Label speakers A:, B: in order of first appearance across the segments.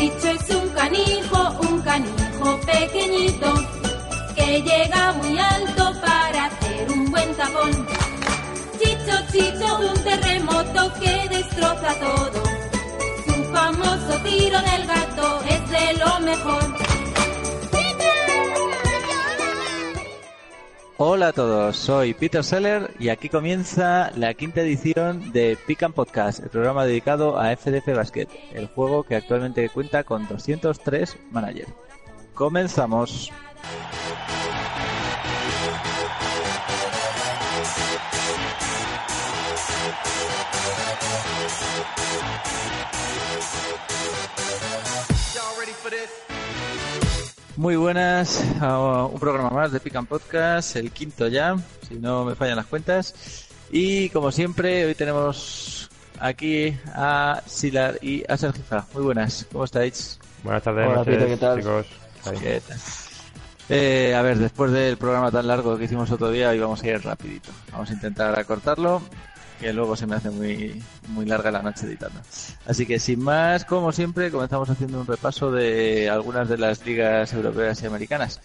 A: Chicho es un canijo, un canijo pequeñito que llega muy alto para hacer un buen tapón. Chicho, chicho, un terremoto que destroza todo. Su famoso tiro del gato es de lo mejor.
B: Hola a todos, soy Peter Seller y aquí comienza la quinta edición de Pican Podcast, el programa dedicado a FDF Basket, el juego que actualmente cuenta con 203 managers. Comenzamos. Muy buenas, a un programa más de Pican Podcast, el quinto ya, si no me fallan las cuentas. Y como siempre, hoy tenemos aquí a Silar y a Sergifa. Muy buenas, ¿cómo estáis?
C: Buenas tardes,
D: Hola,
C: noches,
D: Peter, ¿qué tal?
C: chicos.
B: ¿Qué tal? Eh, a ver, después del programa tan largo que hicimos otro día, hoy vamos a ir rapidito. Vamos a intentar acortarlo, que luego se me hace muy, muy larga la noche editando. Así que sin más, como siempre, comenzamos haciendo un repaso de algunas de las ligas europeas y americanas.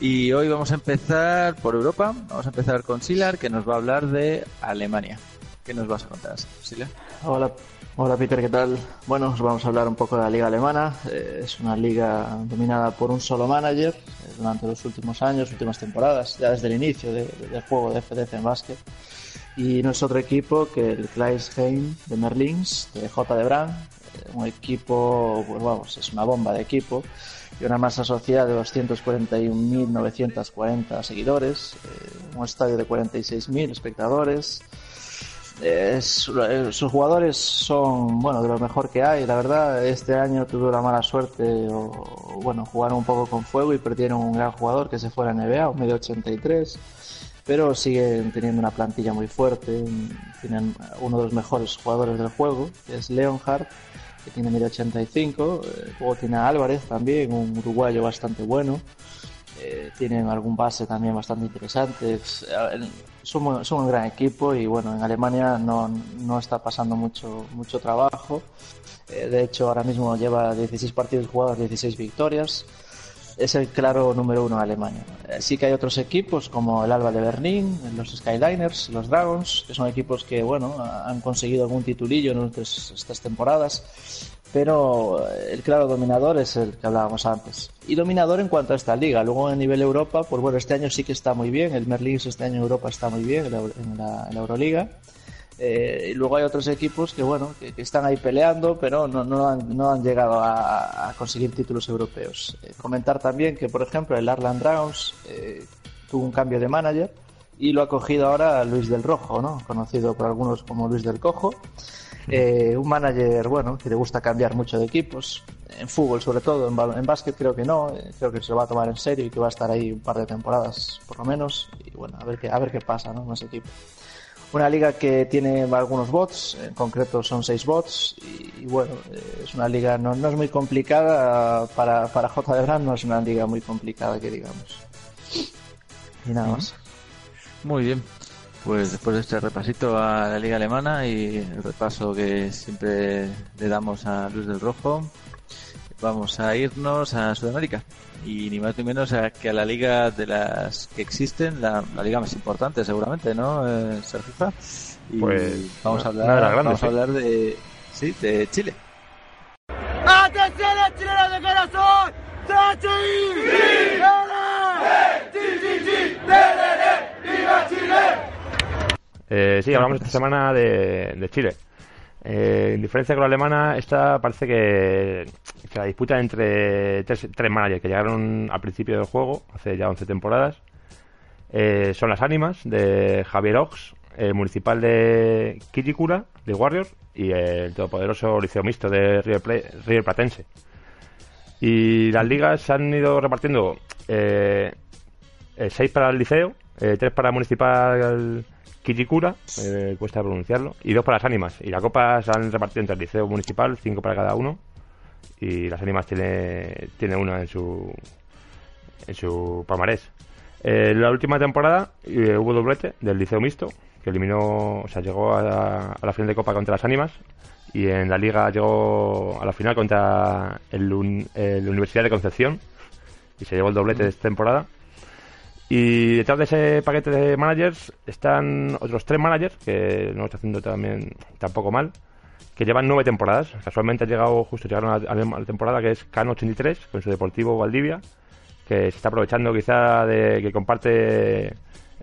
B: Y hoy vamos a empezar por Europa. Vamos a empezar con Silar, que nos va a hablar de Alemania. ¿Qué nos vas a contar, Silar?
D: Hola, hola Peter, ¿qué tal? Bueno, os vamos a hablar un poco de la liga alemana. Eh, es una liga dominada por un solo manager eh, durante los últimos años, últimas temporadas, ya desde el inicio de- de- del juego de FDF en básquet. Y no es otro equipo que el Kleisheim de Merlins, de J. de Brand. Eh, un equipo, pues vamos, es una bomba de equipo. Y una masa social de 241.940 seguidores, eh, un estadio de 46.000 espectadores, eh, su- sus jugadores son, bueno, de lo mejor que hay. La verdad, este año tuve la mala suerte, o, bueno, jugaron un poco con fuego y perdieron un gran jugador que se fue a la NBA, un medio 83. Pero siguen teniendo una plantilla muy fuerte. Tienen uno de los mejores jugadores del juego, que es Leonhardt, que tiene medio 85. Eh, Luego tiene a Álvarez también, un uruguayo bastante bueno. Eh, tienen algún base también bastante interesante. Es- Son, son un gran equipo y bueno, en Alemania no, no está pasando mucho, mucho trabajo. Eh, de hecho, ahora mismo lleva 16 partidos jugados, 16 victorias. Es el claro número uno en Alemania. Eh, Sí que hay otros equipos como el Alba de Berlín, los Skyliners, los Dragons, que son equipos que bueno han conseguido algún titulillo en estas, estas temporadas pero eh, el claro dominador es el que hablábamos antes. Y dominador en cuanto a esta liga. Luego a nivel Europa, pues bueno, este año sí que está muy bien. El Merlins este año en Europa está muy bien, en la- en la Euroliga. Eh, y luego hay otros equipos que bueno, que, están ahí peleando, pero no, no, han, no han llegado a, conseguir títulos europeos. Eh, comentar también que, por ejemplo, el Arland Dragons eh, tuvo un cambio de manager y lo ha cogido ahora Luis del Rojo, ¿no? conocido por algunos como Luis del Cojo. Eh, un manager, bueno, que le gusta cambiar mucho de equipos, en fútbol sobre todo, en, en básquet creo que no, eh, creo que se lo va a tomar en serio y que va a estar ahí un par de temporadas por lo menos, y bueno, a ver qué, a ver qué pasa ¿no? con ese equipo. Una liga que tiene algunos bots, en concreto son seis bots, y, y bueno, eh, es una liga, no, no es muy complicada, para, para J. de Brand no es una liga muy complicada que digamos. Y nada más.
B: Muy bien. Pues después de este repasito a la liga alemana y el repaso que siempre le damos a Luis del Rojo, vamos a irnos a Sudamérica. Y ni más ni menos a que a la liga de las que existen, la, la liga más importante seguramente, ¿no, eh, Sergio? Y
C: Pues,
B: vamos a hablar,
C: una de las grandes,
B: vamos a
C: sí.
B: hablar de, sí, de Chile.
E: ¡Atención, chileno de corazón! ¡Sachi! ¡Viva Chile!
C: Eh, sí, hablamos esta semana de, de Chile. Eh, en diferencia con la alemana, esta parece que, que la disputa entre tres, tres managers que llegaron al principio del juego, hace ya 11 temporadas, eh, son las ánimas de Javier Ox, el municipal de Quilicura, de Warriors, y el todopoderoso liceo mixto de River, Plate- River Platense. Y las ligas se han ido repartiendo eh, eh, seis para el liceo, eh, tres para el municipal Quilicura, eh, cuesta pronunciarlo, y dos para las ánimas. Y la copa se han repartido entre el liceo municipal, cinco para cada uno, y las ánimas tiene, tiene una en su en su palmarés. Eh, la última temporada eh, hubo doblete del liceo mixto, que eliminó, o sea, llegó a la, la final de copa contra las ánimas y en la liga llegó a la final contra el, Universidad de Concepción y se llevó el doblete de esta temporada. Y detrás de ese paquete de managers están otros tres managers, que no está haciendo también tampoco mal, que llevan nueve temporadas. Casualmente ha llegado, justo llegaron a, la temporada que es Cano 83, con su Deportivo Valdivia, que se está aprovechando quizá de que comparte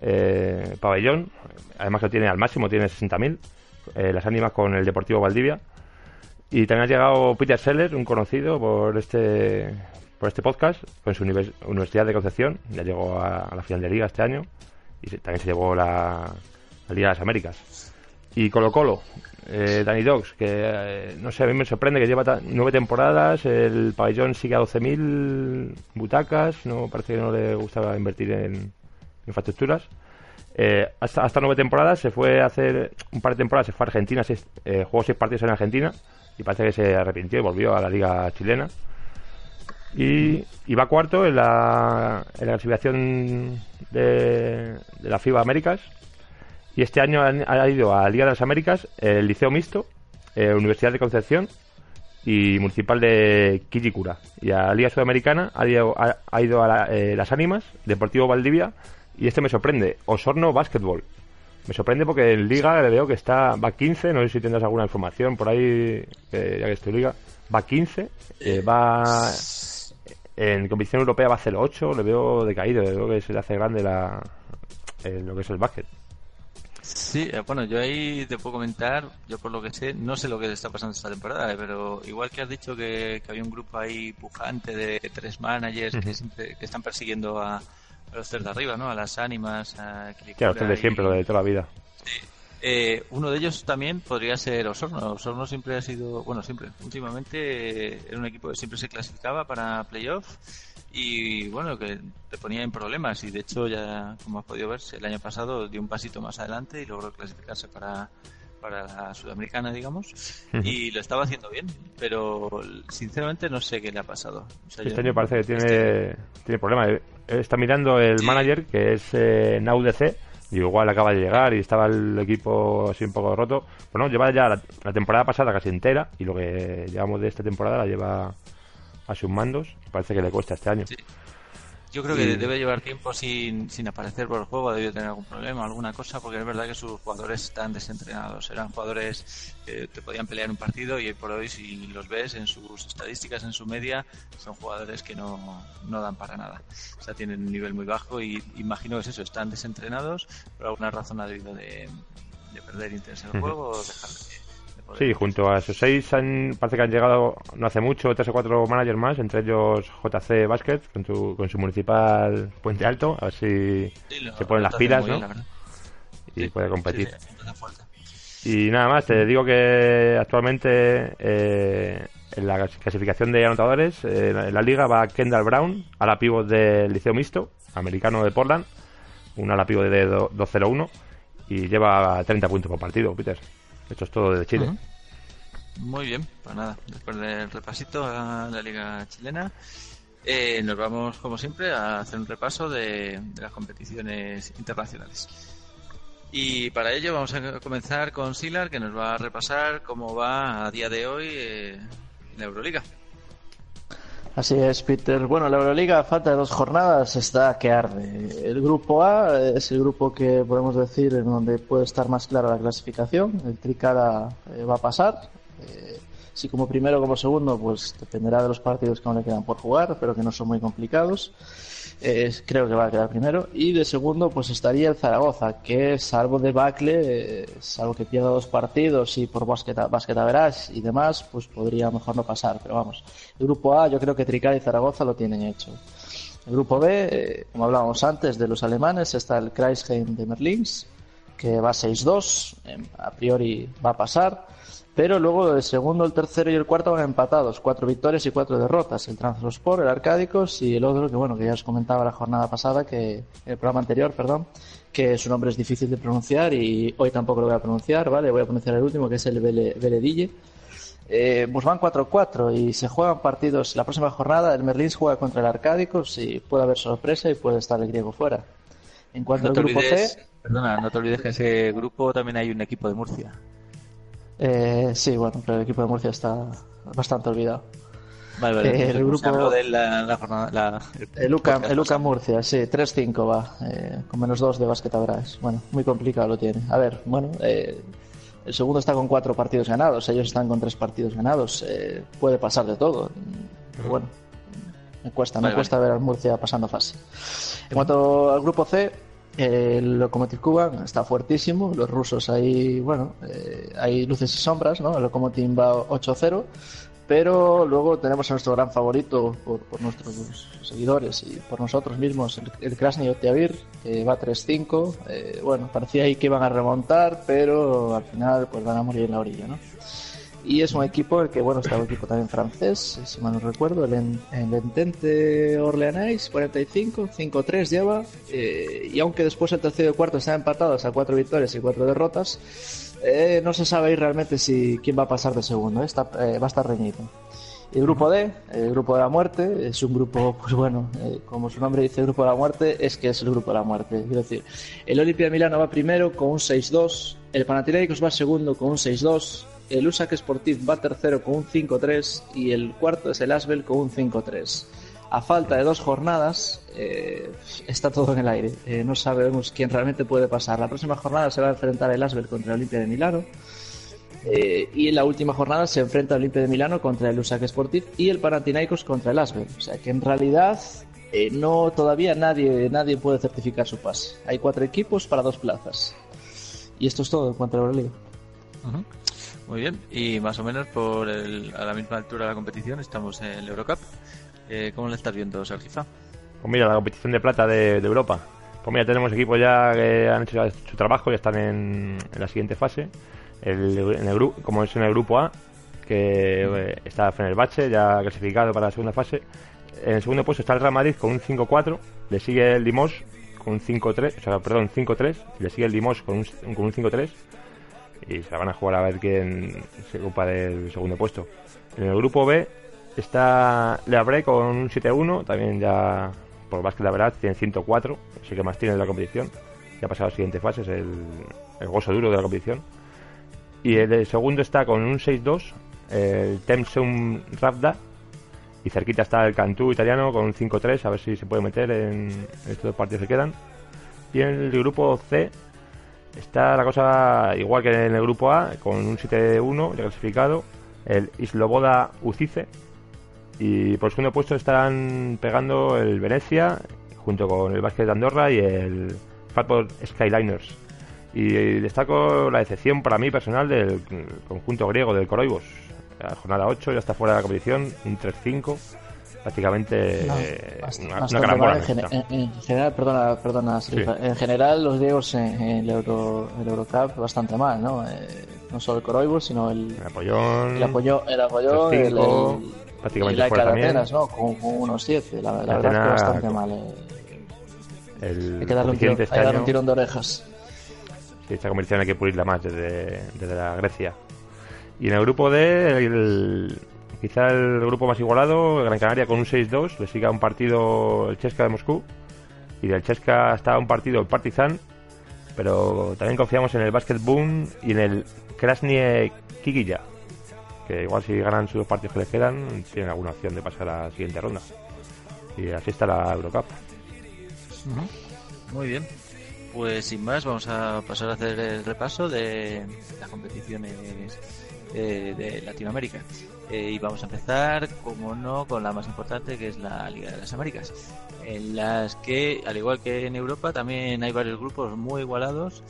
C: eh, pabellón, además lo tiene al máximo, tiene 60.000 eh, las ánimas con el Deportivo Valdivia. Y también ha llegado Peter Seller, un conocido por este por este podcast, con su Universidad de Concepción. Ya llegó a, la final de Liga este año y también se llevó la, Liga de las Américas. Y Colo Colo, eh, Danny Dogs, que eh, no sé, a mí me sorprende que lleva nueve temporadas, el pabellón sigue a 12.000 butacas, no parece que no le gustaba invertir en infraestructuras. Eh, hasta, hasta nueve temporadas, se fue a hacer un par de temporadas, se fue a Argentina, eh, jugó seis partidos en Argentina y parece que se arrepintió y volvió a la liga chilena. Y, va cuarto en la, en la clasificación de, la FIBA Américas. Y este año ha, ido a la Liga de las Américas el Liceo Mixto, eh, Universidad de Concepción y Municipal de Quillicura. Y a la Liga Sudamericana ha ido, ha, ido a las Ánimas, Deportivo Valdivia y este me sorprende, Osorno Basketball. Me sorprende porque en Liga le veo que está, va 15, no sé si tendrás alguna información por ahí, ya que estoy Liga, va 15, eh, va en competición europea va a 0-8, le veo decaído, le veo que se le hace grande la, lo que es el básquet.
B: Sí, eh, bueno, yo ahí te puedo comentar, yo por lo que sé, no sé lo que está pasando esta temporada, eh, pero igual que has dicho que, había un grupo ahí pujante de tres managers que, siempre, que están persiguiendo a, a los tres de arriba, ¿no? A las ánimas, a
C: Claro, los de siempre, lo de toda la vida.
B: Eh, uno de ellos también podría ser Osorno. Osorno siempre ha sido, bueno, siempre, últimamente era un equipo que siempre se clasificaba para playoff y bueno, que te ponía en problemas y de hecho ya, como has podido ver, el año pasado dio un pasito más adelante y logró clasificarse para para la sudamericana, digamos, y lo estaba haciendo bien, pero sinceramente no sé qué le ha pasado.
C: este año parece que tiene, este tiene problemas. Está mirando el manager, que es eh, NAUDC, y igual acaba de llegar y estaba el equipo así un poco roto. Bueno, lleva ya la, temporada pasada casi entera, y lo que llevamos de esta temporada la lleva a sus mandos. Parece que le cuesta este año.
B: Yo creo que debe llevar tiempo sin, sin aparecer por el juego, debe tener algún problema, alguna cosa, porque es verdad que sus jugadores están desentrenados. Eran jugadores que te podían pelear un partido y por hoy, si los ves en sus estadísticas, en su media, son jugadores que no, no dan para nada. O sea, tienen un nivel muy bajo y imagino que es eso, están desentrenados, por alguna razón ha debido de, perder interés en el juego o dejar
C: Sí, junto a esos seis han, parece que han llegado no hace mucho tres o cuatro managers más, entre ellos JC Basket con su, con su municipal Puente Alto, a ver si se ponen las pilas, ¿no? y puede competir. y nada más, te digo que actualmente eh, en la clasificación de anotadores eh, en la liga va Kendall Brown, a la del Liceo Mixto, americano de Portland, un ala pivot de 2-0-1 y lleva 30 puntos por partido, Peter. Esto es todo de Chile.
B: Muy bien, pues nada, después del repasito a la Liga Chilena, eh, nos vamos, como siempre, a hacer un repaso de, las competiciones internacionales. Y para ello vamos a comenzar con Silar, que nos va a repasar cómo va a día de hoy eh, la Euroliga.
D: Así es, Peter. Bueno, la Euroliga, a falta de dos jornadas, está que arde. El grupo A es el grupo que podemos decir en donde puede estar más clara la clasificación. El Tricara eh, va a pasar. Eh, si como primero como segundo, pues dependerá de los partidos que aún le quedan por jugar, pero que no son muy complicados creo que va a quedar primero. Y de segundo, pues estaría el Zaragoza, que salvo de Bacle, salvo que pierda dos partidos y por basqueta, verás y demás, pues podría mejor no pasar. Pero vamos, el grupo A, yo creo que Trical y Zaragoza lo tienen hecho. El grupo B, eh, como hablábamos antes de los alemanes, está el Kreisheim de Merlins, que va 6-2, em, a priori va a pasar. Pero luego el segundo, el tercero y el cuarto van empatados, cuatro victorias y cuatro derrotas. El Transport, el Arcádicos y el otro que bueno que ya os comentaba la jornada pasada, que el programa anterior, perdón, que su nombre es difícil de pronunciar y hoy tampoco lo voy a pronunciar, ¿vale? Voy a pronunciar el último que es el Veledille. Eh, pues van 4-4 y se juegan partidos. La próxima jornada el Merlins juega contra el Arcádicos y puede haber sorpresa y puede estar el griego fuera. En cuanto al grupo C.
B: Perdona, no te olvides que en ese grupo también hay un equipo de Murcia.
D: Eh, sí, bueno, pero el equipo de Murcia está bastante olvidado.
B: Vale, vale.
D: Eh, el
B: ¿Cómo se
D: grupo-
B: de la, la jornada. La,
D: El? Murcia, sí, 3-5 va, eh, con menos 2 de básquet Abraes. Bueno, muy complicado lo tiene. A ver, bueno, eh, el segundo está con 4 partidos ganados, ellos están con 3 partidos ganados. eh, puede pasar de todo. Pero bueno, me cuesta, me
B: Vale,
D: cuesta ver al Murcia pasando fase. En cuanto al grupo C, el Lokomotiv Kuban está fuertísimo. Los rusos ahí, bueno, eh, hay luces y sombras, ¿no? El Lokomotiv va 8-0. Pero luego tenemos a nuestro gran favorito por, por nuestros seguidores y por nosotros mismos, el, el Krasny que va 3-5. Eh, bueno, parecía ahí que iban a remontar, pero al final pues van a morir en la orilla, ¿no? Y es un equipo, el que bueno, está un equipo también francés, si mal no recuerdo, el, en- el Entente Orleanais, 45, 5-3 lleva. eh, y aunque después el tercero y el cuarto están empatados a cuatro victorias y cuatro derrotas, eh, no se sabe ahí realmente si quién va a pasar de segundo, ¿eh? Está, eh, va a estar reñido. El grupo D, el grupo de la muerte, es un grupo, pues bueno, como su nombre dice, grupo de la muerte, es que es el grupo de la muerte. Quiero decir, el Olimpia de Milano va primero con un 6-2, el Panathinaikos va segundo con un 6-2, el USAC Sportiv va tercero con un 5-3 y el cuarto es el Asbel con un 5-3. A falta de dos jornadas, eh, está todo en el aire. Eh, no sabemos quién realmente puede pasar. La próxima jornada se va a enfrentar el Asbel contra el Olimpia de Milano. Eh, y en la última jornada se enfrenta el Olimpia de Milano contra el USAC Sportiv y el Panathinaikos contra el Asbel. O sea que en realidad no todavía nadie nadie puede certificar su pase. Hay cuatro equipos para dos plazas. Y esto es todo en cuanto a la Euroliga.
B: Muy bien, y más o menos por el- a la misma altura de la competición estamos en el Eurocup. Eh, ¿Cómo lo estás viendo, Sergifa?
C: Pues mira, la competición de plata de, de Europa. Pues mira, tenemos equipos ya que han hecho ya su trabajo y están en, la siguiente fase. El, en el como es en el grupo A, que eh, está Fenerbahce ya clasificado para la segunda fase. En el segundo puesto está el Real Madrid con un 5-4. Le sigue el Limos con un 5-3, o sea, perdón, 5-3. Le sigue el Limos con un, con un 5-3. Y se la van a jugar a ver quién se ocupa del segundo puesto. En el grupo B está Le Havre con un 7-1, también ya por básquet la verdad tiene 104, así que más tiene de la competición. Ya ha pasado a la siguiente fase, es el, el gozo duro de la competición. Y el, de segundo está con un 6-2, el Temsum Ravda. Y cerquita está el Cantú italiano con un 5-3, a ver si se puede meter en estos dos partidos que quedan. Y en el grupo C está la cosa igual que en el grupo A, con un 7-1 ya clasificado, el Isloboda Ucice. Y por segundo puesto estarán pegando el Venecia, junto con el Básquet de Andorra y el Fatboard Skyliners. Y destaco la decepción para mí personal del conjunto griego del Coroibos. La jornada 8 ya está fuera de la competición, un 3-5, prácticamente
D: No,
C: eh, una, una carambola.
D: en, en- en general, perdona, perdona,
C: Sí.
D: en general los griegos en, el, Euro, el Eurocup bastante mal, ¿no? Eh, no solo el Coroibus, sino el,
C: El Apollón,
D: el apoyo, el apoyo, el,
C: 3-5,
D: el,
C: prácticamente fuera.
D: Atenas, ¿no? Con, con unos 7, la, la
C: La
D: verdad es que bastante
C: con-
D: mal. eh.
C: el
D: Hay que darle un, tirón,
C: coeficiente
D: hay
C: este
D: darle un tirón de orejas.
C: Sí, esta competición hay que pulirla más desde, desde la Grecia. Y en el grupo D, el- quizá el grupo más igualado, Gran Canaria con un 6-2, le sigue a un partido el Chesca de Moscú. Y del Chesca está un partido el Partizan. Pero también confiamos en el Basket Boom y en el Krasnie Kikilla. Que igual si ganan sus dos partidos que les quedan, tienen alguna opción de pasar a la siguiente ronda. Y así está la Eurocup.
B: Muy bien. Pues sin más, vamos a pasar a hacer el repaso de las competiciones eh, de Latinoamérica. Eh, y vamos a empezar, como no, con la más importante, que es la Liga de las Américas, en las que, al igual que en Europa, también hay varios grupos muy igualados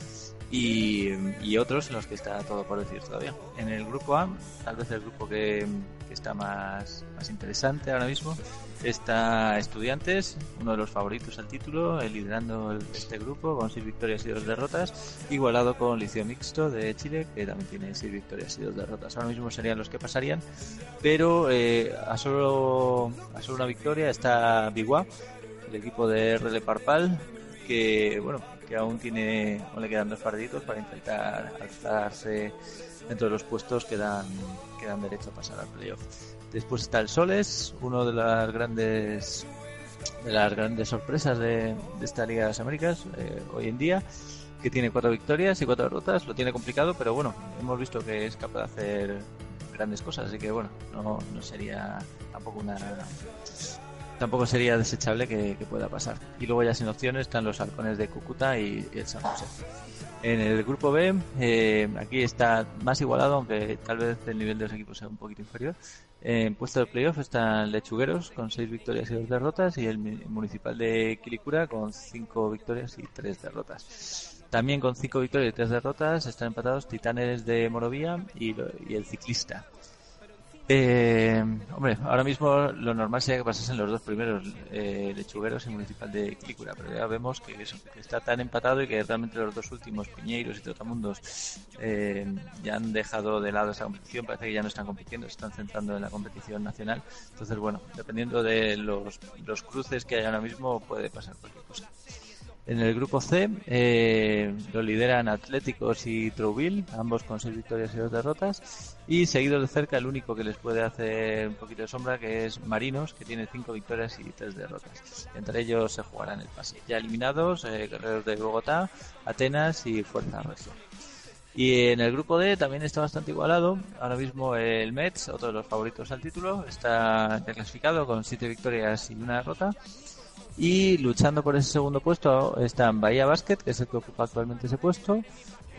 B: y, otros en los que está todo por decir todavía. En el grupo A, tal vez el grupo que, que está más, más interesante ahora mismo, está Estudiantes, uno de los favoritos al título, eh, liderando este grupo con 6 victorias y 2 derrotas, igualado con Liceo Mixto de Chile, que también tiene 6 victorias y 2 derrotas. Ahora mismo serían los que pasarían, pero eh, a, solo, a solo una victoria está Biguá, el equipo de RL Parpal, que bueno, que aún tiene, aún le quedan dos partiditos para intentar alzarse dentro de los puestos que dan, que dan derecho a pasar al playoff. Después está el Soles, uno de las grandes de las grandes sorpresas de, de esta Liga de las Américas eh, hoy en día, que tiene cuatro victorias y cuatro derrotas, lo tiene complicado, pero bueno, hemos visto que es capaz de hacer grandes cosas, así que bueno, no, no sería tampoco una tampoco sería desechable que, pueda pasar. Y luego ya sin opciones están los halcones de Cúcuta y, el San José. En el grupo B, eh, aquí está más igualado, aunque tal vez el nivel de los equipos sea un poquito inferior. En puesto de playoff están Lechugueros con 6 victorias y 2 derrotas y el Municipal de Quilicura con 5 victorias y 3 derrotas. También con 5 victorias y 3 derrotas están empatados Titanes de Morovía y, y el Ciclista. Eh, hombre, ahora mismo lo normal sería que pasasen los dos primeros, eh, Lechugueros y Municipal de Clícula, pero ya vemos que, está tan empatado y que realmente los dos últimos, Piñeiros y Trotamundos, eh, ya han dejado de lado esa competición, parece que ya no están compitiendo, se están centrando en la competición nacional. Entonces, bueno, dependiendo de los, los cruces que hay ahora mismo, puede pasar cualquier cosa. En el grupo C eh, lo lideran Atléticos y Trouville, ambos con seis victorias y dos derrotas. Y seguido de cerca el único que les puede hacer un poquito de sombra, que es Marinos, que tiene cinco victorias y tres derrotas. Entre ellos se jugarán el pase. Ya eliminados, eh, Guerreros de Bogotá, Atenas y Fuerza Regia. Y en el grupo D también está bastante igualado. Ahora mismo el Mets, otro de los favoritos al título, está clasificado con siete victorias y una derrota. Y luchando por ese segundo puesto están Bahía Basket, que es el que ocupa actualmente ese puesto,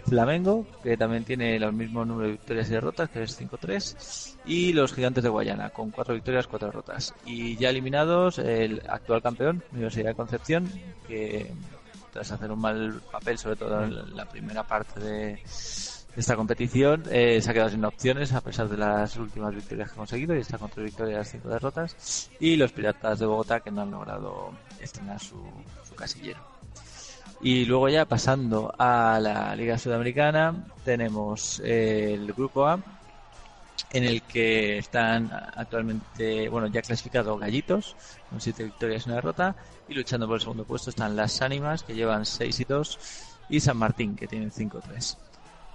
B: Flamengo, que también tiene los mismos número de victorias y derrotas, que es 5-3, y los Gigantes de Guayana, con 4 victorias, 4 derrotas. Y ya eliminados, el actual campeón, Universidad de Concepción, que tras hacer un mal papel, sobre todo en la primera parte de, esta competición eh, se ha quedado sin opciones a pesar de las últimas victorias que ha conseguido y está con tres victorias, cinco derrotas. Y los Piratas de Bogotá que no han logrado estrenar su, casillero. Y luego ya pasando a la Liga Sudamericana tenemos eh, el grupo A en el que están actualmente, bueno, ya clasificados Gallitos, con siete victorias y una derrota, y luchando por el segundo puesto están las Ánimas, que llevan 6 y 2, y San Martín, que tienen 5-3.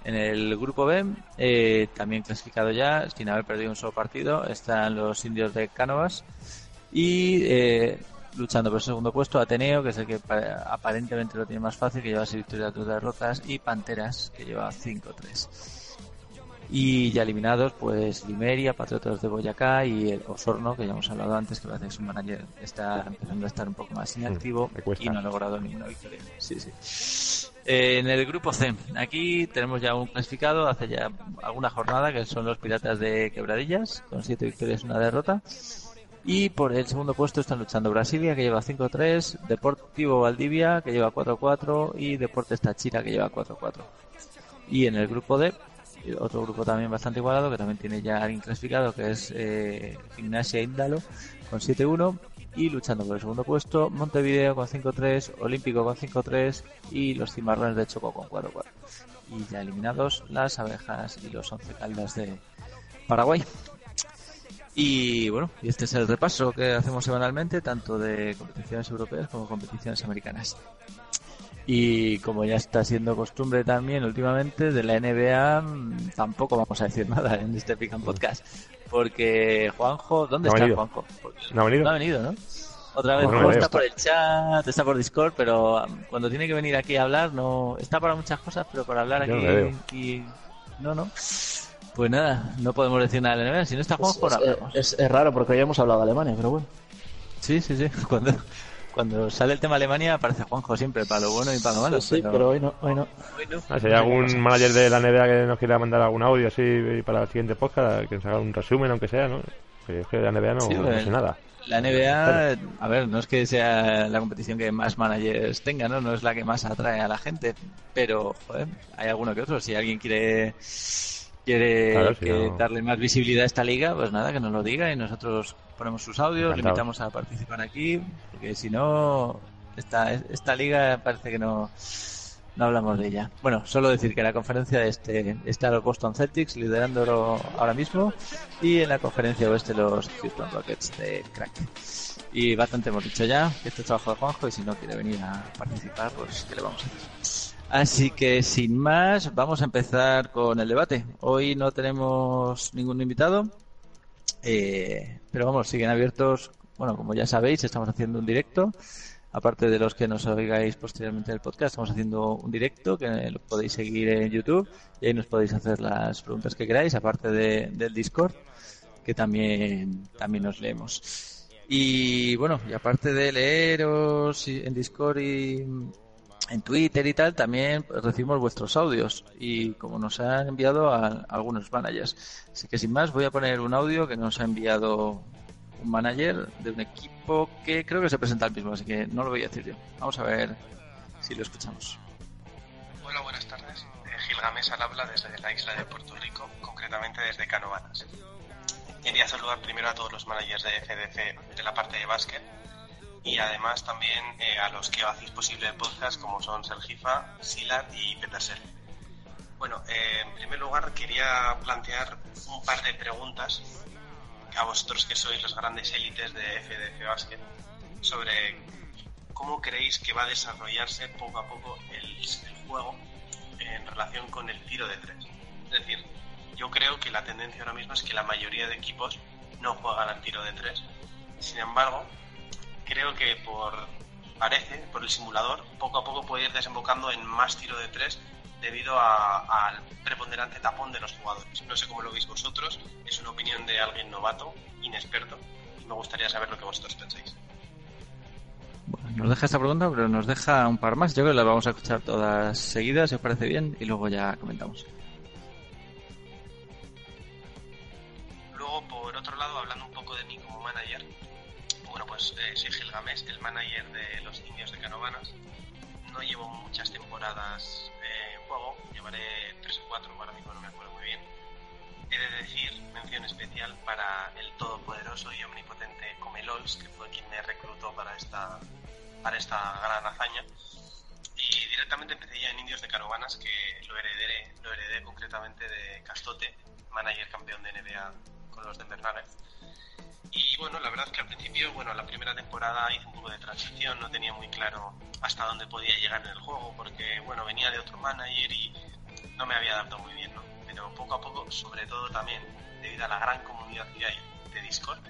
B: En el grupo B, eh, también clasificado ya, sin haber perdido un solo partido, están los indios de Cánovas y eh, luchando por el segundo puesto Ateneo, que es el que aparentemente lo tiene más fácil, que lleva 6 victorias y derrotas, y Panteras, que lleva 5-3. Y ya eliminados, pues Limeria, Patriotas de Boyacá y el Osorno, que ya hemos hablado antes, que parece que su manager está empezando a estar un poco más inactivo mm, y no ha logrado ninguna victoria. Sí, sí. Eh, en el grupo C, aquí tenemos ya un clasificado hace ya alguna jornada, que son los Piratas de Quebradillas, con 7 victorias y una derrota. Y por el segundo puesto están luchando Brasilia, que lleva 5-3, Deportivo Valdivia, que lleva 4-4, y Deportes Tachira, que lleva 4-4. Y en el grupo D, otro grupo también bastante igualado, que también tiene ya alguien clasificado, que es eh, Gimnasia Índalo, con 7-1. Y luchando por el segundo puesto, Montevideo con 5-3, Olímpico con 5-3 y los Cimarrones de Choco con 4-4. Y ya eliminados las abejas y los 11 caldas de Paraguay. Y bueno, y este es el repaso que hacemos semanalmente, tanto de competiciones europeas como competiciones americanas. Y como ya está siendo costumbre también últimamente, de la NBA mm, tampoco vamos a decir nada en este Pick Podcast. Porque Juanjo, ¿dónde está Juanjo?
C: No ha venido.
B: No ha venido, ¿no? Otra vez no, está por el chat, está por Discord, pero um, cuando tiene que venir aquí a hablar, no está para muchas cosas, pero para hablar aquí, no, no. Pues nada, no podemos decir nada de Alemania. Si no está Juanjo,
D: por hablamos. Es, es, raro porque hoy hemos hablado de Alemania, pero bueno.
B: Sí, sí, sí. Cuando, cuando sale el tema Alemania aparece Juanjo siempre, para lo bueno y para lo malo.
D: Sí, pero, hoy no. Hoy no.
C: Ah, si hay algún manager de la NBA que nos quiera mandar algún audio así para el siguiente podcast, que nos haga un resumen, aunque sea, ¿no? es que la NBA no, hace nada.
B: La NBA, a ver, no es que sea la competición que más managers tenga, ¿no? No es la que más atrae a la gente, pero, joder, hay alguno que otro. Si alguien quiere quiere darle más visibilidad a esta liga, pues nada, que nos lo diga y nosotros ponemos sus audios, le invitamos a participar aquí, porque si no, esta, esta liga parece que no, no hablamos de ella. Bueno, solo decir que en la conferencia este está los Boston Celtics liderándolo ahora mismo y en la conferencia oeste los Houston Rockets de Crack. Y bastante hemos dicho ya que este es trabajo de Juanjo y si no quiere venir a participar, pues ¿qué le vamos a hacer? Así que sin más, vamos a empezar con el debate. Hoy no tenemos ningún invitado, eh, pero vamos, siguen abiertos. Bueno, como ya sabéis, estamos haciendo un directo aparte de los que nos oigáis posteriormente en el podcast, estamos haciendo un directo que lo podéis seguir en YouTube y ahí nos podéis hacer las preguntas que queráis, aparte de, del Discord, que también, también nos leemos. Y bueno, y aparte de leeros en Discord y en Twitter y tal, también recibimos vuestros audios y como nos han enviado a, algunos managers. Así que sin más, voy a poner un audio que nos ha enviado un manager de un equipo que creo que se presenta al mismo, así que no lo voy a decir yo. Vamos a ver si lo escuchamos.
F: Hola, buenas tardes. Eh, Gilgamesh al habla desde la isla de Puerto Rico, concretamente desde Canovanas. Quería saludar primero a todos los managers de FDC de la parte de básquet y además también eh, a los que hacéis posible el podcast como son Sergifa, Silat y Petersel. Bueno, eh, en primer lugar quería plantear un par de preguntas a vosotros que sois los grandes élites de FDF Basket sobre cómo creéis que va a desarrollarse poco a poco el, juego en relación con el tiro de tres. Es decir, yo creo que la tendencia ahora mismo es que la mayoría de equipos no juegan al tiro de tres. Sin embargo, creo que por parece, por el simulador, poco a poco puede ir desembocando en más tiro de tres debido al preponderante tapón de los jugadores. No sé cómo lo veis vosotros, es una opinión de alguien novato, inexperto, me gustaría saber lo que vosotros pensáis.
B: Bueno, nos deja esta pregunta, pero nos deja un par más. Yo creo que las vamos a escuchar todas seguidas, si os parece bien, y luego ya comentamos.
F: Temporadas juego, llevaré 3 o 4, ahora mismo no me acuerdo muy bien. He de decir mención especial para el todopoderoso y omnipotente Comelols, que fue quien me reclutó para esta, para esta gran hazaña. Y directamente empecé ya en Indios de Caravanas, que lo heredé, lo heredé concretamente de Castote, manager campeón de NBA con los Denver Nuggets. Y bueno, la verdad es que al principio, bueno, la primera temporada hice un poco de transición, no tenía muy claro hasta dónde podía llegar en el juego, porque bueno, venía de otro manager y no me había adaptado muy bien, ¿no? Pero poco a poco, sobre todo también debido a la gran comunidad que hay de Discord,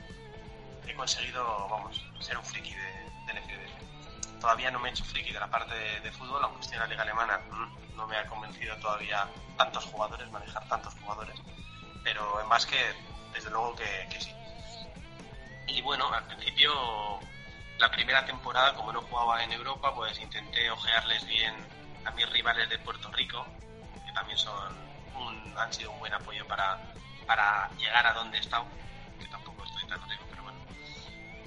F: he conseguido, vamos, ser un friki de, del FD. Todavía no me he hecho friki de la parte de, fútbol, aunque estoy en la liga alemana, mm, no me ha convencido todavía tantos jugadores, manejar tantos jugadores, pero en básquet, desde luego que, que sí. Y bueno, al principio, la primera temporada, como no jugaba en Europa, pues intenté ojearles bien a mis rivales de Puerto Rico, que también son han sido un buen apoyo para, para llegar a donde he estado, que tampoco estoy tan rico, pero bueno.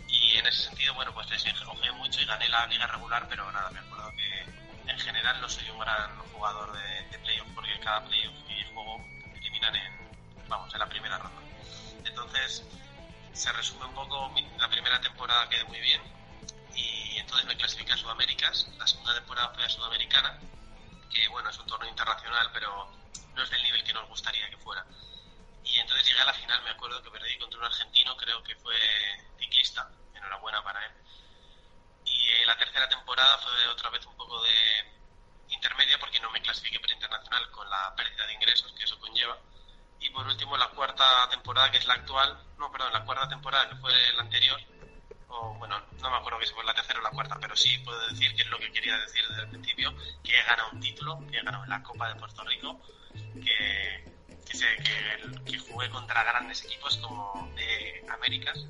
F: Y en ese sentido, bueno, pues les ojeé mucho y gané la liga regular, pero nada, me acuerdo que en general no soy un gran jugador de, de playoff, porque cada playoff que juego eliminan en, vamos, en la primera ronda. Entonces, se resume un poco la primera temporada quedé muy bien y entonces me clasifiqué a Sudaméricas. La segunda temporada fue a Sudamericana, que bueno, es un torneo internacional, pero no es del nivel que nos gustaría que fuera. Y entonces llegué a la final, me acuerdo que perdí contra un argentino, creo que fue ciclista, enhorabuena para él. Y eh, la tercera temporada fue otra vez un poco de intermedia porque no me clasifiqué para internacional con la pérdida de ingresos que eso conlleva y por último, la cuarta temporada, que es la actual, no, perdón, la cuarta temporada que fue la anterior, o bueno, no me acuerdo si fue la tercera o la cuarta, pero sí puedo decir que es lo que quería decir desde el principio, que he ganado un título, que he ganado la Copa de Puerto Rico, que, que, sé, que, que jugué contra grandes equipos como de Américas,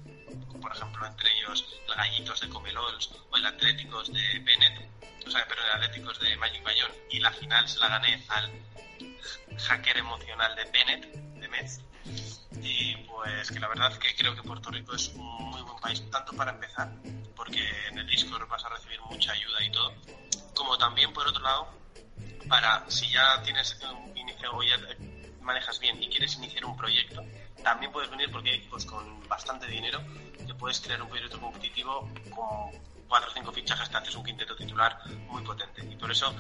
F: por ejemplo, entre ellos el Gallitos de Comelols o el Atléticos de Bennett, o sea, pero el Atléticos de Magic Bayón, y la final se la gané al hacker emocional de Bennett, de Metz. Pues que la verdad que creo que Puerto Rico es un muy buen país, tanto para empezar, porque en el Discord vas a recibir mucha ayuda y todo, como también por otro lado, para si ya tienes un inicio o ya manejas bien y quieres iniciar un proyecto, también puedes venir porque hay equipos con bastante dinero que puedes crear un proyecto competitivo con cuatro o cinco fichajes te haces un quinteto titular muy potente. Y por eso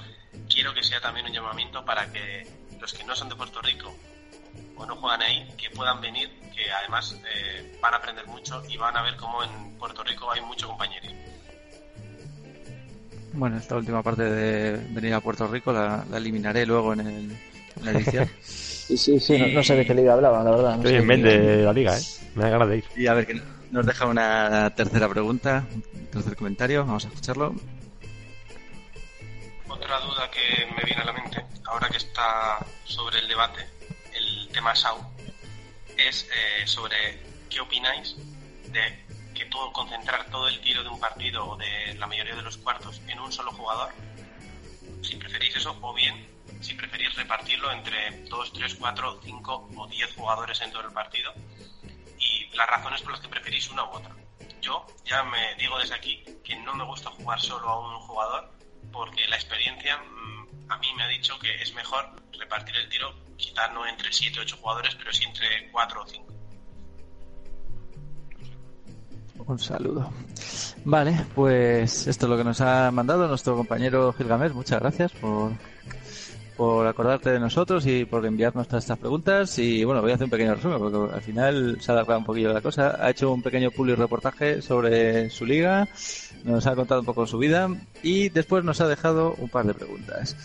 F: quiero que sea también un llamamiento para que los que no son de Puerto Rico o no juegan ahí, que puedan venir, que además eh, van a aprender mucho y van a ver cómo en Puerto Rico hay mucho compañerismo.
B: Bueno, esta última parte de venir a Puerto Rico la, eliminaré luego en, el, la edición.
D: sí, sí, sí, no, sé de qué liga hablaba, la verdad.
C: Estoy en mente la liga, ¿eh? Me da ganas de ir.
B: Y a ver, que nos deja una tercera pregunta, un tercer comentario, vamos a escucharlo.
F: Otra duda que me viene a la mente, ahora que está sobre el debate, tema SAU, es eh, sobre qué opináis de que todo concentrar todo el tiro de un partido o de la mayoría de los cuartos en un solo jugador, si preferís eso, o bien si preferís repartirlo entre 2, 3, 4, 5 o 10 jugadores en todo el partido y las razones por las que preferís una u otra. Yo ya me digo desde aquí que no me gusta jugar solo a un jugador porque la experiencia mm, a mí me ha dicho que es mejor repartir el tiro, quizás no entre 7 o 8 jugadores, pero sí entre 4 o 5.
B: Un saludo. Vale, pues esto es lo que nos ha mandado nuestro compañero Gilgamesh. Muchas gracias por, por acordarte de nosotros y por enviarnos todas estas preguntas. Y bueno, voy a hacer un pequeño resumen porque al final se ha alargado un poquillo la cosa. Ha hecho un pequeño public reportaje sobre su liga, nos ha contado un poco su vida y después nos ha dejado un par de preguntas.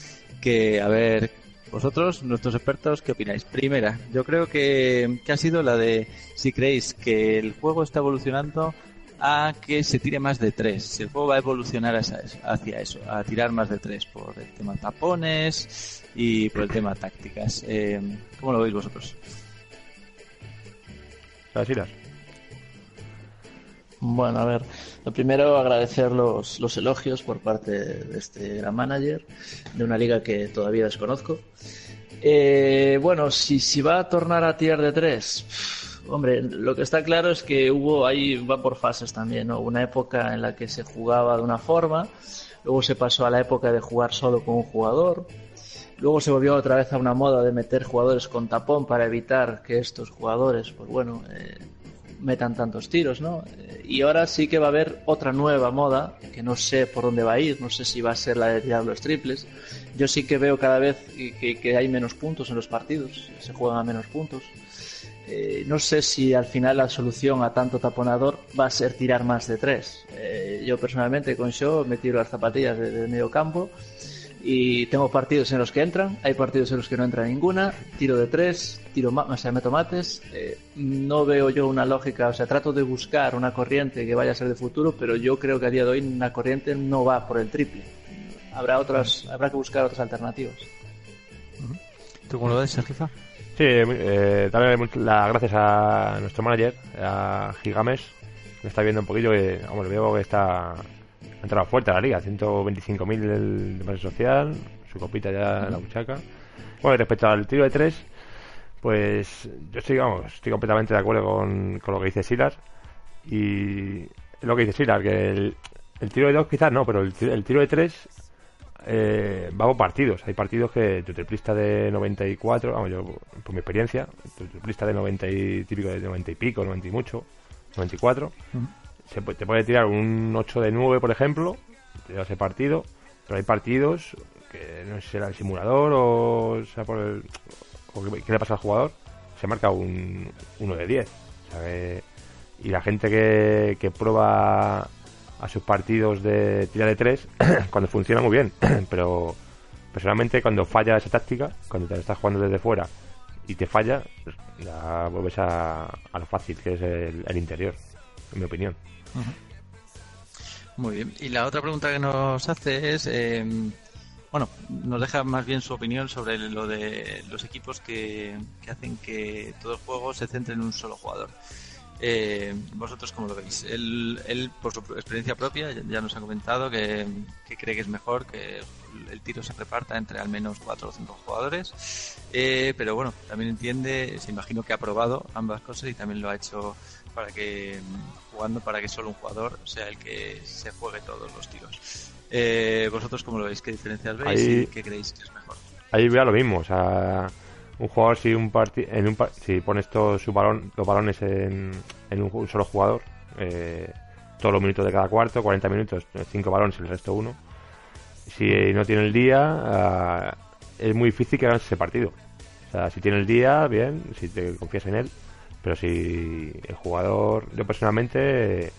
B: Que, a ver, vosotros, nuestros expertos, ¿qué opináis? Primera, yo creo que, que ha sido la de si creéis que el juego está evolucionando a que se tire más de tres. Si el juego va a evolucionar hacia eso, a tirar más de tres por el tema tapones y por el tema tácticas. Eh, ¿Cómo lo veis vosotros?
C: Gracias.
D: Bueno, a ver, lo primero agradecer los, elogios por parte de este gran manager de una liga que todavía desconozco. Eh, bueno, si, va a tornar a tirar de tres, Hombre, lo que está claro es que hubo ahí, va por fases también, ¿no? Una época en la que se jugaba de una forma, luego se pasó a la época de jugar solo con un jugador, luego se volvió otra vez a una moda de meter jugadores con tapón para evitar que estos jugadores, pues bueno, eh, metan tantos tiros, ¿no? Eh, y ahora sí que va a haber otra nueva moda, que no sé por dónde va a ir, no sé si va a ser la de tirar los triples. Yo sí que veo cada vez que, hay menos puntos en los partidos, se juegan a menos puntos. Eh, no sé si al final la solución a tanto taponador va a ser tirar más de tres. Eh, yo personalmente con Shaw me tiro las zapatillas de, medio campo y tengo partidos en los que entran, hay partidos en los que no entra ninguna, tiro de tres, tiro más, o sea, meto mates. Eh, no veo yo una lógica, o sea, trato de buscar una corriente que vaya a ser de futuro, pero yo creo que a día de hoy una corriente no va por el triple. Habrá otras, habrá que buscar otras alternativas.
B: ¿Tú cómo lo ves, Sergio?
C: Sí, eh, darle las gracias a nuestro manager, a Gigames, que está viendo un poquillo que, vamos, veo que está entrado fuerte a la liga, 125.000 del base social, su copita ya en la buchaca. Bueno, respecto al tiro de tres, pues yo estoy, vamos, estoy completamente de acuerdo con, con lo que dice Silas y lo que dice Silas, que el, el tiro de dos quizás no, pero el, el tiro de tres eh, vamos partidos. Hay partidos que tu triplista de 94, vamos, yo por mi experiencia, tu triplista de 90 y típico de 90 y pico, 90 y mucho, 94, se te puede tirar un 8 de 9, por ejemplo, da ese partido, pero hay partidos que no sé será el simulador o, sea, por el, o qué, le pasa al jugador, se marca un 1 de 10. y la gente que, que prueba a sus partidos de tira de tres cuando funciona muy bien, pero personalmente cuando falla esa táctica, cuando te estás jugando desde fuera y te falla, ya vuelves a, a lo fácil que es el, interior, en mi opinión.
B: Muy bien. Y la otra pregunta que nos hace es, em, bueno, nos deja más bien su opinión sobre lo de los equipos que, que hacen que todo el juego se centre en un solo jugador. Eh, ¿Vosotros cómo lo veis? Él, por su experiencia propia, ya nos ha comentado que, cree que es mejor que el tiro se reparta entre al menos cuatro o cinco jugadores. Eh, pero bueno, también entiende, se imagino que ha probado ambas cosas y también lo ha hecho para que, jugando para que solo un jugador sea el que se juegue todos los tiros. Eh, ¿Vosotros cómo lo veis? ¿Qué diferencias veis y qué creéis que es mejor?
C: Ahí veo lo mismo, o sea un jugador si un en un si pones todos su balón, los balones en, en un, solo jugador, eh, todos los minutos de cada cuarto, 40 minutos, 5 balones y el resto uno. Si no tiene el día, ah, es muy difícil que ganes ese partido. O sea, si tiene el día, bien, si te confías en él, pero si el jugador, yo personalmente,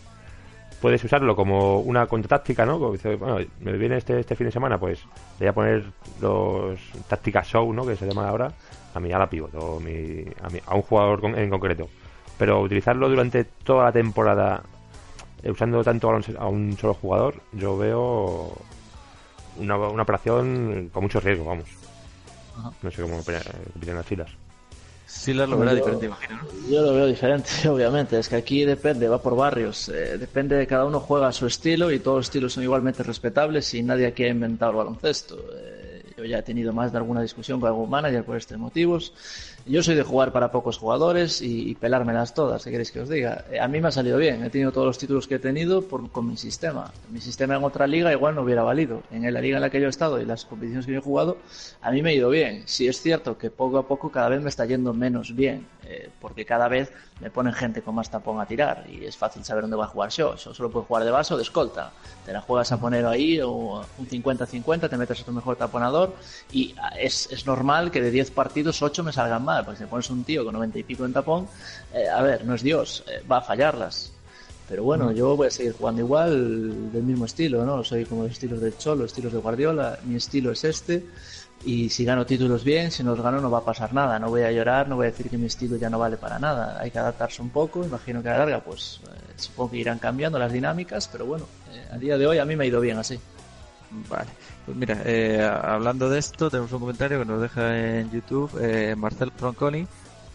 C: puedes usarlo como una contratáctica, ¿no? bueno, me viene este, este fin de semana, pues voy a poner los tácticas show, ¿no? Que se llama ahora, a mí a la pivoto, a, a, un jugador en concreto. Pero utilizarlo durante toda la temporada, eh, usando tanto a un, a un solo jugador, yo veo una, una operación con mucho riesgo, vamos.
B: Ajá.
C: No sé cómo opinan opinan las filas.
B: Silas lo verá diferente, imagino, ¿no?
D: Yo lo veo diferente, obviamente. Es que aquí depende, va por barrios. Eh, depende de cada uno juega a su estilo y todos los estilos son igualmente respetables y nadie aquí ha inventado el baloncesto. Eh, yo ya he tenido más de alguna discusión con algún manager por estos motivos. Yo soy de jugar para pocos jugadores y, pelármelas todas, ¿qué queréis que os diga? Eh, a mí me ha salido bien, he tenido todos los títulos que he tenido por, con mi sistema. Mi sistema en otra liga igual no hubiera valido. En la liga en la que yo he estado y las competiciones que yo he jugado, a mí me ha ido bien. Sí es cierto que poco a poco cada vez me está yendo menos bien, eh, porque cada vez me ponen gente con más tapón a tirar y es fácil saber dónde va a jugar yo. Yo solo puedo jugar de base o de escolta. Te la juegas a poner ahí o un 50-50, te metes a tu mejor taponador y ah, es, es normal que de 10 partidos 8 me salgan mal, porque si te pones un tío con 90 y pico en tapón, eh, a ver, no es Dios, eh, va a fallarlas. Pero bueno, yo voy a seguir jugando igual del mismo estilo, ¿no? Soy como los estilos del Cholo, estilos de Guardiola, mi estilo es este. Y si gano títulos bien, si no los gano no va a pasar nada. No voy a llorar, no voy a decir que mi estilo ya no vale para nada. Hay que adaptarse un poco. Imagino que a la larga, pues eh, supongo que irán cambiando las dinámicas, pero bueno, a día de hoy a mí me ha ido bien así.
B: Vale, pues mira, eh, hablando de esto, tenemos un comentario que nos deja en YouTube eh, Marcel Tronconi.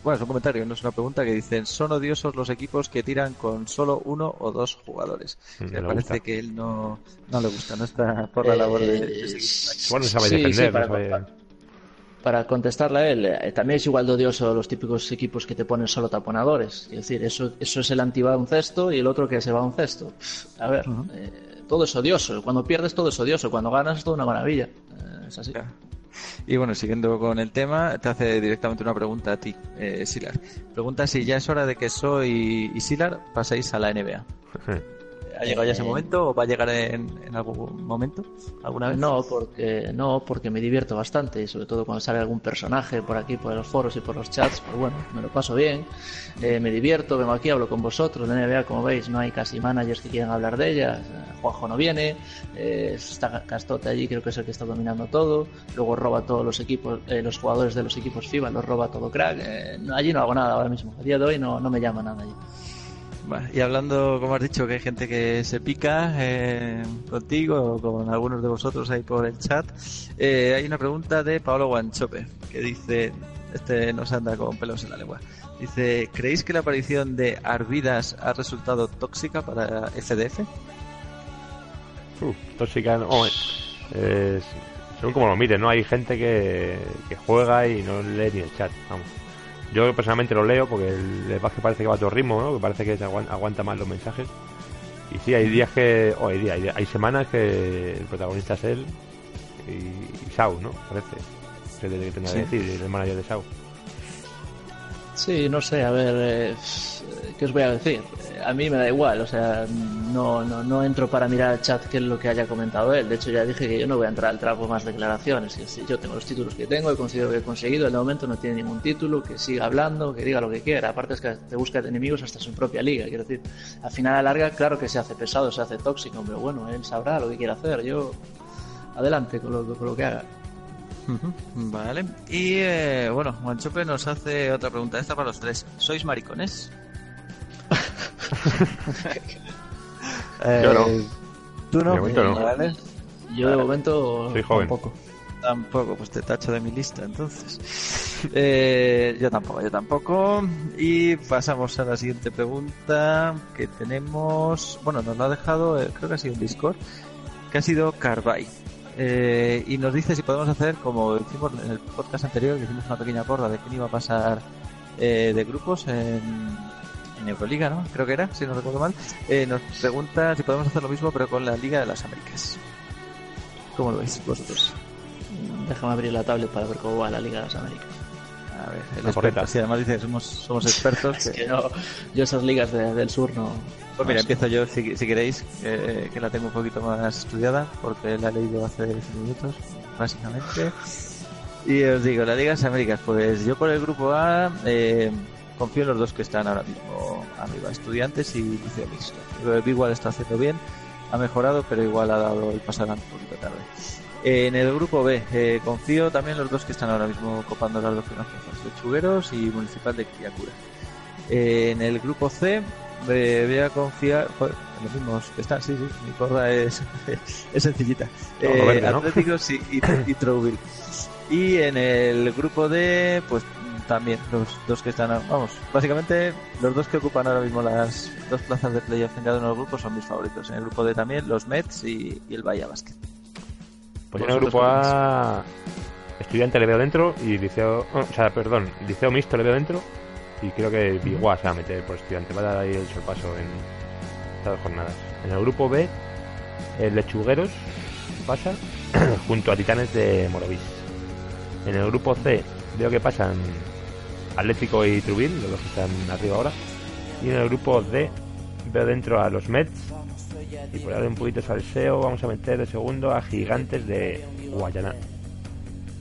B: Bueno, es un comentario, no es una pregunta que dicen: ¿Son odiosos los equipos que tiran con solo uno o dos jugadores?
C: Mm,
B: Me parece
C: gusta.
B: que él no, no le gusta, no está por la labor de, de
D: Eh.
C: Bueno, sabe
D: sí,
C: defender,
D: sí,
C: no
D: para,
C: sabe-
D: para- para contestarle a él, eh, también es igual de odioso los típicos equipos que te ponen solo taponadores. Es decir, eso, eso es el anti-baloncesto y el otro que se va a un cesto. A ver, eh, todo es odioso. Cuando pierdes todo es odioso. Cuando ganas es toda una maravilla. Eh, es así.
B: Ya. Y bueno, siguiendo con el tema, te hace directamente una pregunta a ti, eh, Silar. Pregunta si ya es hora de que Soy y Silar paséis a la NBA. ¿Ha llegado ya ese
D: Eh,
B: momento o va a llegar en, en algún momento? ¿Alguna vez?
D: No, porque no, porque me divierto bastante y sobre todo cuando sale algún personaje por aquí, por los foros y por los chats, pues bueno, me lo paso bien, eh, me divierto, vengo aquí, hablo con vosotros de NBA, como veis, no hay casi managers que quieran hablar de ellas, eh, Juanjo no viene, eh, está Castote allí, creo que es el que está dominando todo, luego roba todos los equipos, eh, los jugadores de los equipos FIBA, los roba todo crack, eh, allí no hago nada ahora mismo, a día de hoy no, no me llama nada allí.
B: Y hablando, como has dicho, que hay gente que se pica eh, contigo o con algunos de vosotros ahí por el chat, eh, hay una pregunta de Paolo Guanchope que dice, este nos anda con pelos en la lengua, dice, ¿creéis que la aparición de Arvidas ha resultado tóxica para FDF?
C: Uf, tóxica, no, es- según como lo mires, ¿no? Hay gente que, que juega y no lee ni el chat, vamos. Yo personalmente lo leo porque el, el básquet parece que va a otro ritmo, ¿no? Que parece que se aguan- aguanta, más los mensajes. Y sí, hay días que, o hay días, hay, hay semanas que el protagonista es él y, y Sau, ¿no? Parece. Que que tenga
B: Sí.
C: que decir, el manager de Sau.
D: Sí, no sé, a ver, eh, ¿qué os voy a decir? A mí me da igual, o sea, no, no, entro para mirar el chat qué es lo que haya comentado él. De hecho, ya dije que yo no voy a entrar al trapo más declaraciones. Que yo tengo los títulos que tengo, he considero que he conseguido, él de momento no tiene ningún título, que siga hablando, que diga lo que quiera. Aparte es que te busca enemigos hasta su propia liga, quiero decir. Al final, a la larga, claro que se hace pesado, se hace tóxico, pero bueno, él sabrá lo que quiere hacer. Yo, adelante con lo, con lo que haga.
B: Vale. Y eh, bueno, Guanchope nos hace otra pregunta, esta para los tres. ¿Sois maricones?
C: Yo no.
B: Eh, ¿Tú no?
C: De momento no.
B: Vale.
D: Yo de momento
C: Soy joven.
D: tampoco.
B: Tampoco, pues te tacho de mi lista entonces. Eh, yo tampoco, yo tampoco. Y pasamos a la siguiente pregunta que tenemos. Bueno, nos lo ha dejado, eh, creo que ha sido un Discord, que ha sido Carvay. Eh, y nos dice si podemos hacer, como hicimos en el podcast anterior, que hicimos una pequeña porra de quién iba a pasar eh, de grupos en, en Euroliga, ¿no? Creo que era, si no recuerdo mal. Eh, nos pregunta si podemos hacer lo mismo, pero con la Liga de las Américas. ¿Cómo lo veis vosotros?
D: Déjame abrir la tablet para ver cómo va la Liga de las Américas.
B: A ver, el experto, sí, además dice que somos, somos expertos.
D: Es
B: que-
D: que no, yo esas ligas de- del sur no.
B: Pues mira,
D: no
B: empiezo yo si, si queréis, eh, que la tengo un poquito más estudiada, porque la he leído hace 10 minutos, básicamente. Y os digo, la Liga de las Américas, pues yo por el grupo A eh, confío en los dos que están ahora mismo arriba, estudiantes y liceo mixto. Igual está haciendo bien, ha mejorado, pero igual ha dado el pasarán un poquito tarde. Eh, en el grupo B, eh, confío también en los dos que están ahora mismo copando las dos primeras plazas, Lechugueros y Municipal de Quiacura. Eh, en el grupo C voy a confiar joder, en los mismos que están, sí, sí, mi porra es, es sencillita.
C: No, verde, ¿no?
B: Atléticos y, y, y Trouville. Y en el grupo D, pues también los dos que están, vamos, básicamente los dos que ocupan ahora mismo las dos plazas de playoff en cada uno de los grupos son mis favoritos. En el grupo D también los Mets y, y el Bahía Basket.
C: Pues en el grupo A, estudiante le veo dentro y liceo, oh, o sea, perdón, liceo mixto le veo dentro y creo que Biguá se va a meter por estudiante, va a dar ahí el sorpaso en estas dos jornadas. En el grupo B, el Lechugueros pasa junto a Titanes de Morovis. En el grupo C veo que pasan Atlético y Trubil, los dos que están arriba ahora. Y en el grupo D veo dentro a los Mets y por darle un poquito de salseo vamos a meter de segundo a Gigantes de Guayana.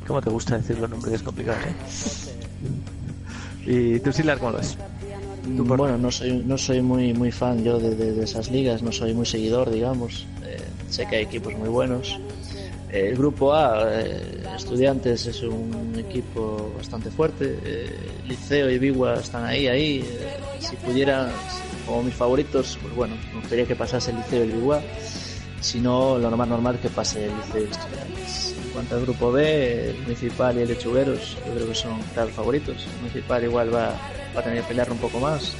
B: ¿Cómo te gusta decir los nombres? Es complicado, ¿eh? ¿Y tú, Silar, cómo lo ves? Por-
D: Bueno, no soy, no soy muy, muy fan yo de, de- de esas ligas, no soy muy seguidor, digamos. Eh, sé que hay equipos muy buenos. El grupo A, eh, Estudiantes, es un equipo bastante fuerte. Eh, Liceo y Bigua están ahí, ahí. Eh, si pudiera, como mis favoritos, pues bueno, me gustaría que pasase el Liceo y el Bigua. Si no, lo más normal que pase el Liceo y Estudiantes. En cuanto al grupo B, el Municipal y el Lechugueros, yo creo que son claros favoritos. El Municipal igual va, va a tener que pelear un poco más.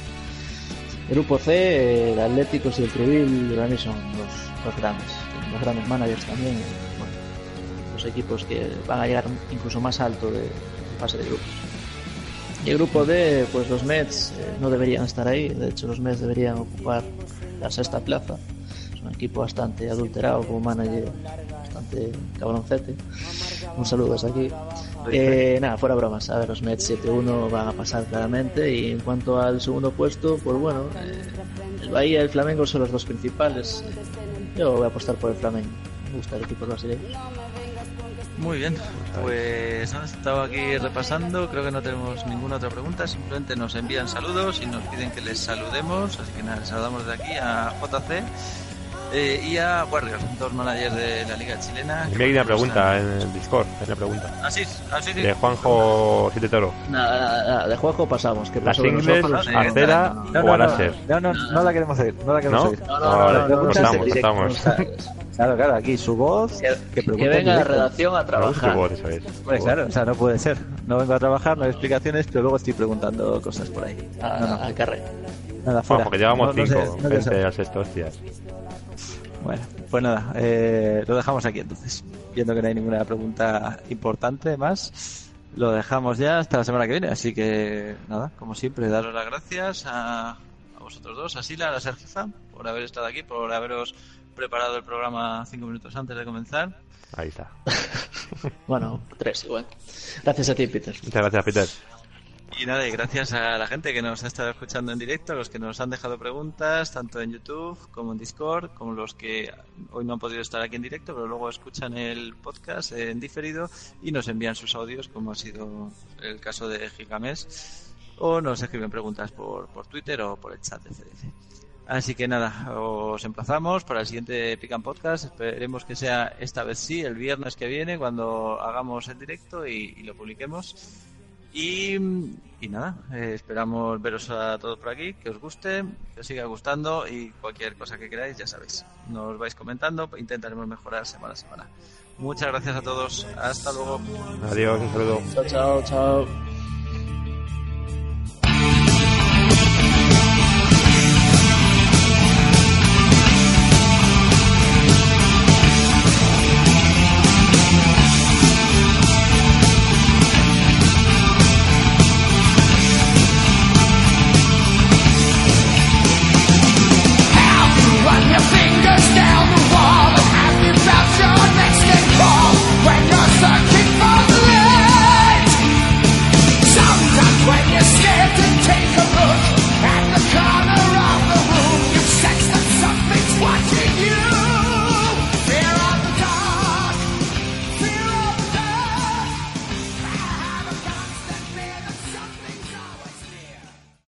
D: El grupo C, el Atléticos y el Treville para mí son los, los grandes, los grandes managers también. Los equipos que van a llegar incluso más alto de, de fase de grupos. Y el grupo D, pues los Mets eh, no deberían estar ahí, de hecho los Mets deberían ocupar la sexta plaza. Es un equipo bastante adulterado como manager, bastante cabroncete. Un saludo desde aquí. Eh, nada, fuera bromas. A ver, los Mets 7-1 van a pasar claramente. Y en cuanto al segundo puesto, pues bueno, eh, el Bahía y el Flamengo son los dos principales. Yo voy a apostar por el Flamengo. Me gusta el equipo brasileño.
B: Muy bien, pues hemos estado aquí repasando, creo que no tenemos ninguna otra pregunta, simplemente nos envían saludos y nos piden que les saludemos, así que nada, les saludamos de aquí a JC eh, y a Warrior, dos managers de la Liga Chilena.
C: Y me hay una pregunta en el Discord, hay una pregunta.
B: Ah, sí, ah, sí, sí.
C: De Juanjo Siete Toro.
D: Nada, nada, nada, de juego pasamos. ¿Qué
C: ¿Las ingles,
D: nosotros?
B: Eh,
C: a cera
B: no,
C: o
B: no,
C: a
B: no,
C: láser?
B: No, no, no la queremos oír, no la queremos
C: ¿No?
B: oír.
D: No, no, no,
C: estamos, estamos.
B: Claro, claro, aquí su voz,
D: Que,
B: que,
D: venga la redacción a trabajar.
C: voz, eso es.
B: Hombre, claro, o sea, no puede ser. No vengo a trabajar, no hay explicaciones, pero luego estoy preguntando cosas por ahí.
D: A,
B: No, no.
D: a carrera.
B: Nada, fuera.
C: Bueno, porque llevamos
B: No- no
C: cinco,
B: sé- no sé
C: gente al sexto, hostias.
B: Bueno, pues nada, eh, lo dejamos aquí entonces. Viendo que no hay ninguna pregunta importante más, lo dejamos ya hasta la semana que viene. Así que nada, como siempre, daros las gracias a, a vosotros dos, a Sila, a Sergiza, por haber estado aquí, por haberos preparado el programa cinco minutos antes de comenzar.
C: Ahí está.
D: Bueno, tres igual. Gracias a ti, Peter.
C: Muchas gracias, Peter.
B: Y nada, y gracias a la gente que nos ha estado escuchando en directo, los que nos han dejado preguntas, tanto en YouTube como en Discord, como los que hoy no han podido estar aquí en directo, pero luego escuchan el podcast en diferido y nos envían sus audios, como ha sido el caso de Gigamés, o nos escriben preguntas por, por Twitter o por el chat de CDC. Así que nada, os emplazamos para el siguiente Pican Podcast. Esperemos que sea esta vez sí, el viernes que viene, cuando hagamos el directo y lo publiquemos. Y, y nada, eh, esperamos veros a todos por aquí, que os guste, que os siga gustando y cualquier cosa que queráis, ya sabéis. Nos vais comentando, intentaremos mejorar semana a semana. Muchas gracias a todos, hasta luego.
C: Adiós, un saludo.
D: Chao, chao, chao.